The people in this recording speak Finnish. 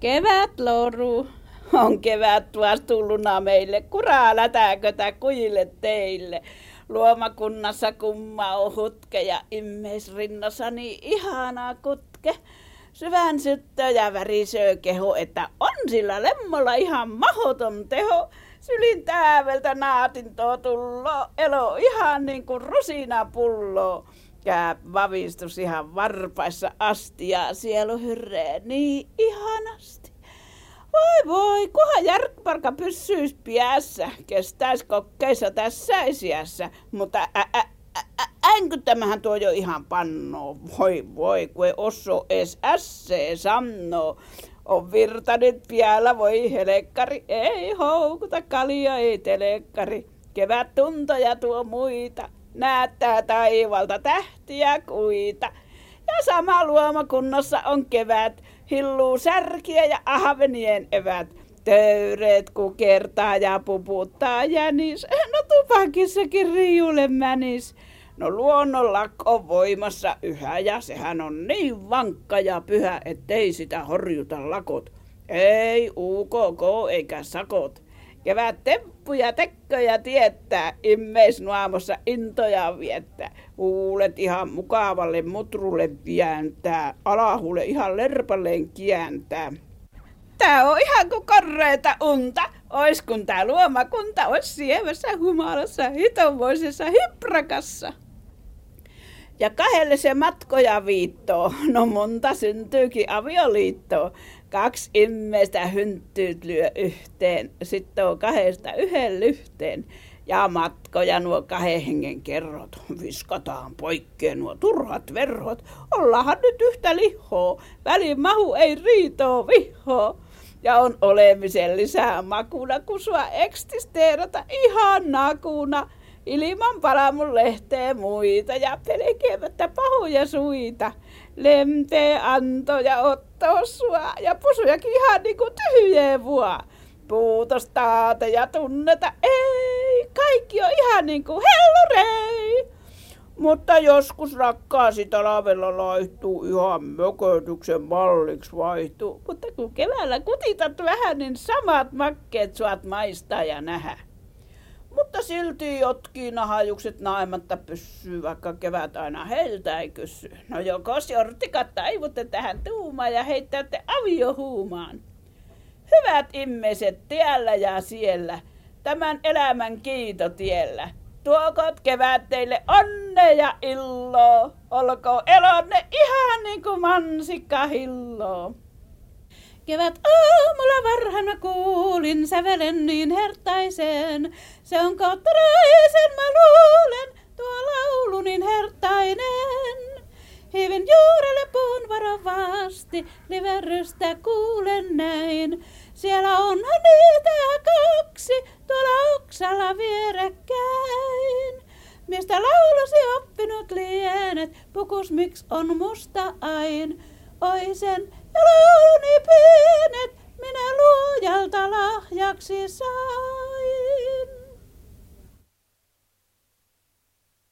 Kevät loru, on kevät tuossa tulluna meille, kuraa lätääkötä kujille teille. Luomakunnassa kumma on hutke ja immeisrinnassani ihana kutke. Syvän syttö ja värisöö keho, että on sillä lemmolla ihan mahoton teho. Sylin tääveltä naatintoa tullo, elo ihan niin kuin rusina pullo. Kää vavistus ihan varpaissa asti ja sielu hyrree niin ihanasti. Voi voi, kuhan järkparka pyssyis piässä, kestäis kokkeissa tässä esiässä, mutta ä, ä, tämähän tuo jo ihan pannoo. Voi voi, kun ei osso ees ässee sannoo. On virtanet vielä, voi helekkari, ei houkuta kalia, ei telekkari. Kevät tuntoja tuo muita, näyttää taivalta tähtiä kuita. Ja sama luomakunnassa on kevät, hilluu särkiä ja ahvenien evät. Töyreet ku kertaa ja puputtaa jänis, no tupakissakin riulle mänis. No luonnon on voimassa yhä ja sehän on niin vankka ja pyhä, ettei sitä horjuta lakot. Ei UKK eikä sakot. Kevät temppuja tekköjä tietää, immeisnuamossa intoja viettää. Huulet ihan mukavalle mutrulle vientää, alahuule ihan lerpalleen kääntää. Tää on ihan kuin korreita unta. Ois kun tää luomakunta ois sievässä humalassa, hitonvoisessa hiprakassa. Ja kahdelle se matkoja viittoo. No monta syntyykin avioliittoa. Kaksi immeistä hynttyyt lyö yhteen. Sitten on kahdesta yhden lyhteen. Ja matkoja nuo kahden hengen kerrot. Viskataan poikkeen nuo turhat verhot. Ollahan nyt yhtä lihoa. Välin mahu ei riitoo vihoa. Ja on olemisen lisää makuna, kun sua ekstisteerata ihan nakuna ilman palamun lehteen muita ja pelkeämättä pahoja suita. Lemtee anto ja otto sua ja pusujakin ihan niinku tyhjää vuo. Puutos ja tunneta ei, kaikki on ihan niinku hellurei. Mutta joskus rakkaasi talvella laihtuu ihan mökötyksen malliksi vaihtuu. Mutta kun keväällä kutitat vähän, niin samat makkeet suat maistaa ja nähdä. Mutta silti jotkin nahajukset naematta pysyy, vaikka kevät aina heiltä ei kysy. No jokos jortikat taivutte tähän tuumaan ja heittätte aviohuumaan. Hyvät ihmiset tiellä ja siellä, tämän elämän kiitotiellä. Tuokot kevät teille onne ja illo, olko elonne ihan niin kuin mansikka hilloo. Kevät aamulla varhana kuulin sävelen niin hertaisen. Se on kattaraisen mä luulen, tuo laulu niin hertainen. Hiivin juurelle puun varovasti, liverrystä kuulen näin. Siellä onhan niitä kaksi, tuolla oksalla vierekkäin. Mistä laulusi oppinut lienet, pukus miksi on musta ain. Oisen ja lauluni pienet, minä luojalta lahjaksi saan.